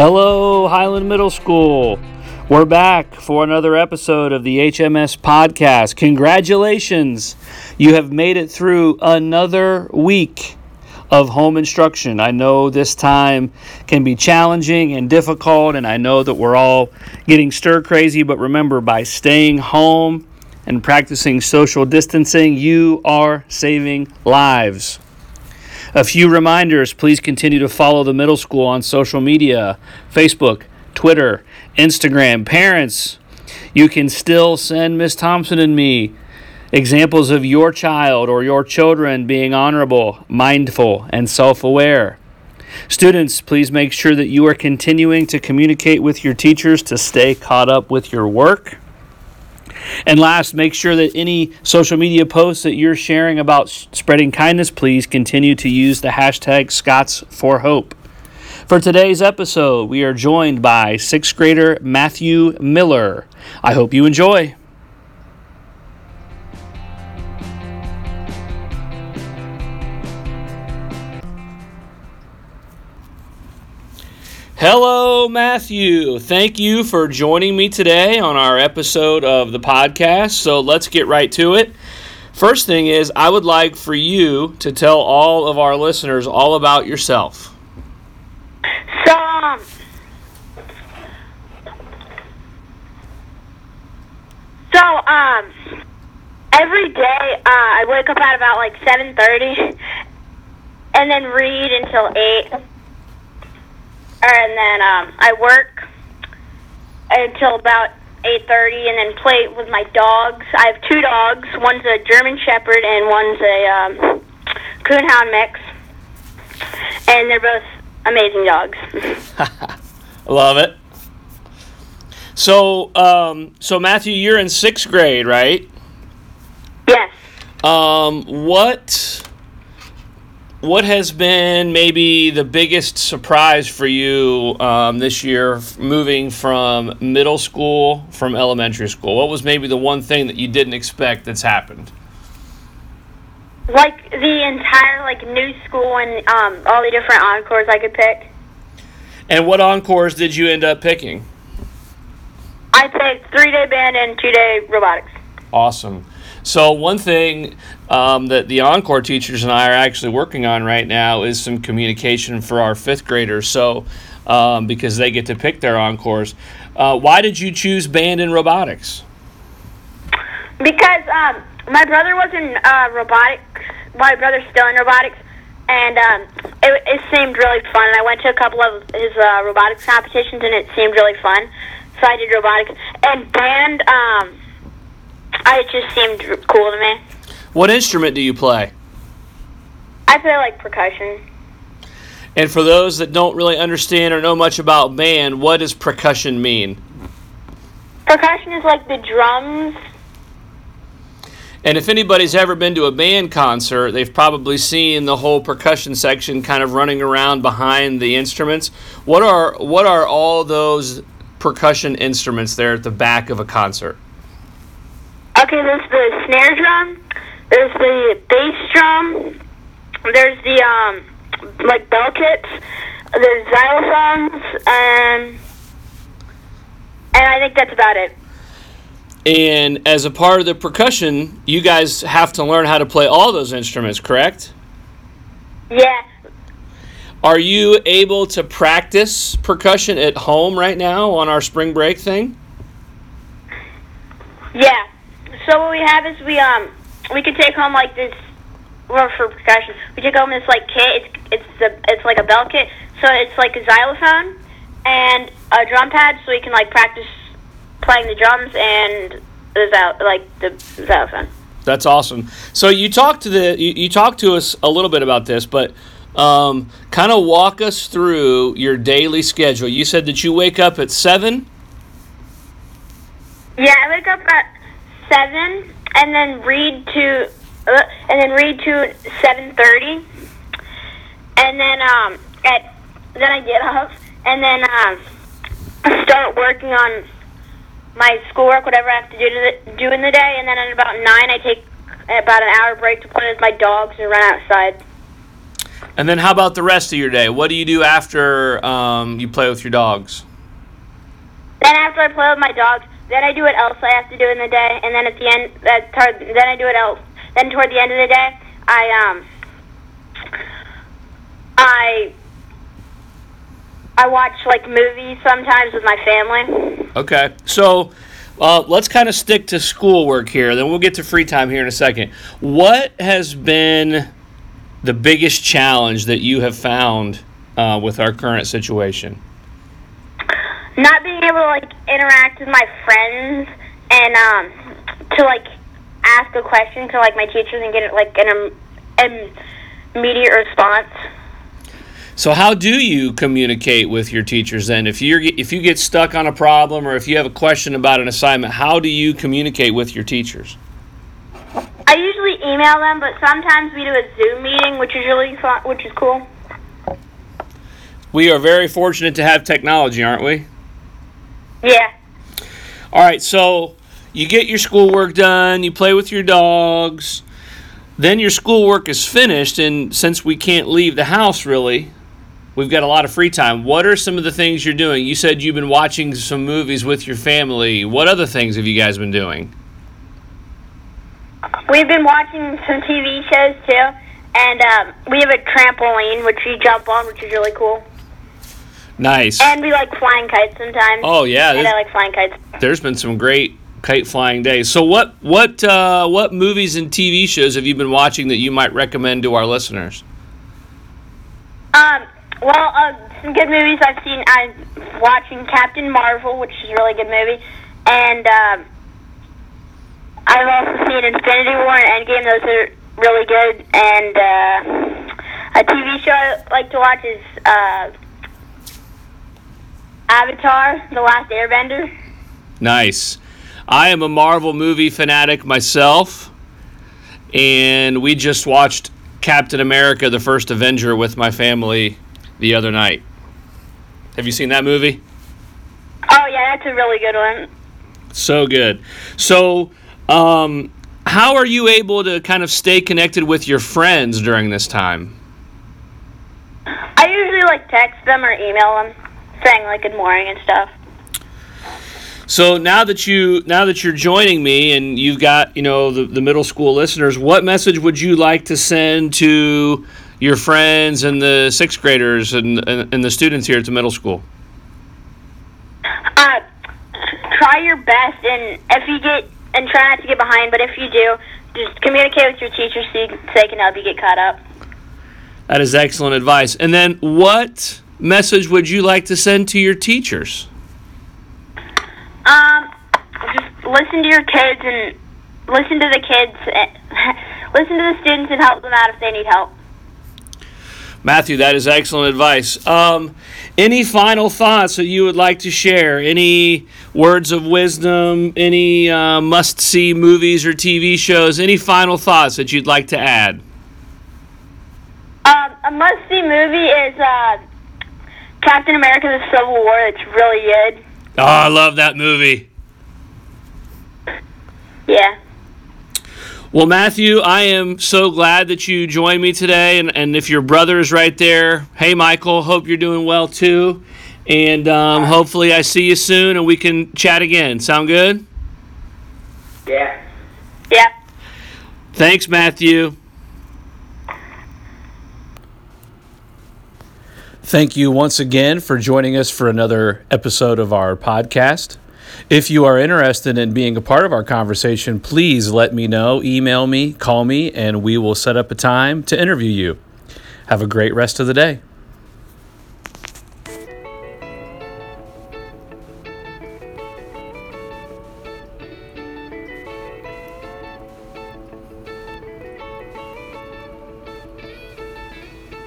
Hello, Highland Middle School. We're back for another episode of the HMS podcast. Congratulations! You have made it through another week of home instruction. I know this time can be challenging and difficult, and I know that we're all getting stir crazy, but remember, by staying home and practicing social distancing, you are saving lives. A few reminders please continue to follow the middle school on social media Facebook, Twitter, Instagram. Parents, you can still send Miss Thompson and me examples of your child or your children being honorable, mindful, and self aware. Students, please make sure that you are continuing to communicate with your teachers to stay caught up with your work. And last, make sure that any social media posts that you're sharing about spreading kindness, please continue to use the hashtag Scots for Hope. For today's episode, we are joined by sixth grader Matthew Miller. I hope you enjoy. Hello, Matthew. Thank you for joining me today on our episode of the podcast. So let's get right to it. First thing is, I would like for you to tell all of our listeners all about yourself. So, um, so, um, every day, uh, I wake up at about like 7.30 and then read until 8 and then um, I work until about 8:30, and then play with my dogs. I have two dogs. One's a German Shepherd, and one's a um, Coonhound mix, and they're both amazing dogs. Love it. So, um, so Matthew, you're in sixth grade, right? Yes. Um, what what has been maybe the biggest surprise for you um, this year moving from middle school from elementary school? What was maybe the one thing that you didn't expect that's happened? Like the entire like new school and um, all the different encores i could pick. And what encores did you end up picking? I picked three day band and two day robotics. Awesome so one thing um, that the Encore teachers and I are actually working on right now is some communication for our fifth graders. So um, because they get to pick their encores, uh, why did you choose band and robotics? Because um, my brother was in uh, robotics. My brother's still in robotics, and um, it, it seemed really fun. I went to a couple of his uh, robotics competitions, and it seemed really fun. So I did robotics and band. Um, it just seemed cool to me. What instrument do you play? I play like percussion. And for those that don't really understand or know much about band, what does percussion mean? Percussion is like the drums. And if anybody's ever been to a band concert, they've probably seen the whole percussion section kind of running around behind the instruments. What are what are all those percussion instruments there at the back of a concert? Okay, there's the snare drum, there's the bass drum, there's the um like bell kits, there's xylophones, and and I think that's about it. And as a part of the percussion, you guys have to learn how to play all those instruments, correct? Yeah. Are you able to practice percussion at home right now on our spring break thing? Yeah. So what we have is we um we could take home like this well for percussion. We take home this like kit. It's it's the it's like a bell kit. So it's like a xylophone and a drum pad, so we can like practice playing the drums and the xyl- like the xylophone. That's awesome. So you talked to the you, you talked to us a little bit about this, but um, kind of walk us through your daily schedule. You said that you wake up at seven. Yeah, I wake up at seven and then read to uh, and then read to seven thirty, and then um at then I get up and then um start working on my schoolwork, whatever I have to do to the, do in the day, and then at about nine I take about an hour break to play with my dogs and run outside. And then how about the rest of your day? What do you do after um, you play with your dogs? Then after I play with my dogs, then I do what else I have to do in the day, and then at the end, uh, then I do what else. Then toward the end of the day, I um, I I watch like movies sometimes with my family. Okay. So uh, let's kind of stick to schoolwork here. Then we'll get to free time here in a second. What has been the biggest challenge that you have found uh, with our current situation? Not being able to like interact with my friends and um, to like ask a question to like my teachers and get like an, an immediate response. So how do you communicate with your teachers then? If you if you get stuck on a problem or if you have a question about an assignment, how do you communicate with your teachers? I usually email them, but sometimes we do a Zoom meeting, which is really fun, which is cool. We are very fortunate to have technology, aren't we? Yeah. All right, so you get your schoolwork done, you play with your dogs, then your schoolwork is finished, and since we can't leave the house really, we've got a lot of free time. What are some of the things you're doing? You said you've been watching some movies with your family. What other things have you guys been doing? We've been watching some TV shows too, and um, we have a trampoline which we jump on, which is really cool. Nice. And we like flying kites sometimes. Oh yeah, and I like flying kites. there's been some great kite flying days. So what what uh, what movies and TV shows have you been watching that you might recommend to our listeners? Um, well, uh, some good movies I've seen. I'm watching Captain Marvel, which is a really good movie, and um, I've also seen Infinity War and Endgame. Those are really good. And uh, a TV show I like to watch is uh, Avatar: The Last Airbender. Nice. I am a Marvel movie fanatic myself, and we just watched Captain America: The First Avenger with my family the other night. Have you seen that movie? Oh yeah, that's a really good one. So good. So, um, how are you able to kind of stay connected with your friends during this time? I usually like text them or email them, saying like good morning and stuff. So now that you now that you're joining me and you've got you know the, the middle school listeners, what message would you like to send to your friends and the sixth graders and, and, and the students here at the middle school? Uh, try your best, and if you get and try not to get behind. But if you do, just communicate with your teacher so, you, so they can help you get caught up. That is excellent advice. And then, what message would you like to send to your teachers? Um, just listen to your kids and listen to the kids. Listen to the students and help them out if they need help. Matthew, that is excellent advice. Um, any final thoughts that you would like to share? Any words of wisdom? Any uh, must see movies or TV shows? Any final thoughts that you'd like to add? Um, a must-see movie is uh, Captain America: The Civil War. It's really good. Oh, I love that movie. Yeah. Well, Matthew, I am so glad that you joined me today. And, and if your brother is right there, hey, Michael, hope you're doing well too. And um, hopefully, I see you soon and we can chat again. Sound good? Yeah. Yeah. Thanks, Matthew. Thank you once again for joining us for another episode of our podcast. If you are interested in being a part of our conversation, please let me know, email me, call me, and we will set up a time to interview you. Have a great rest of the day.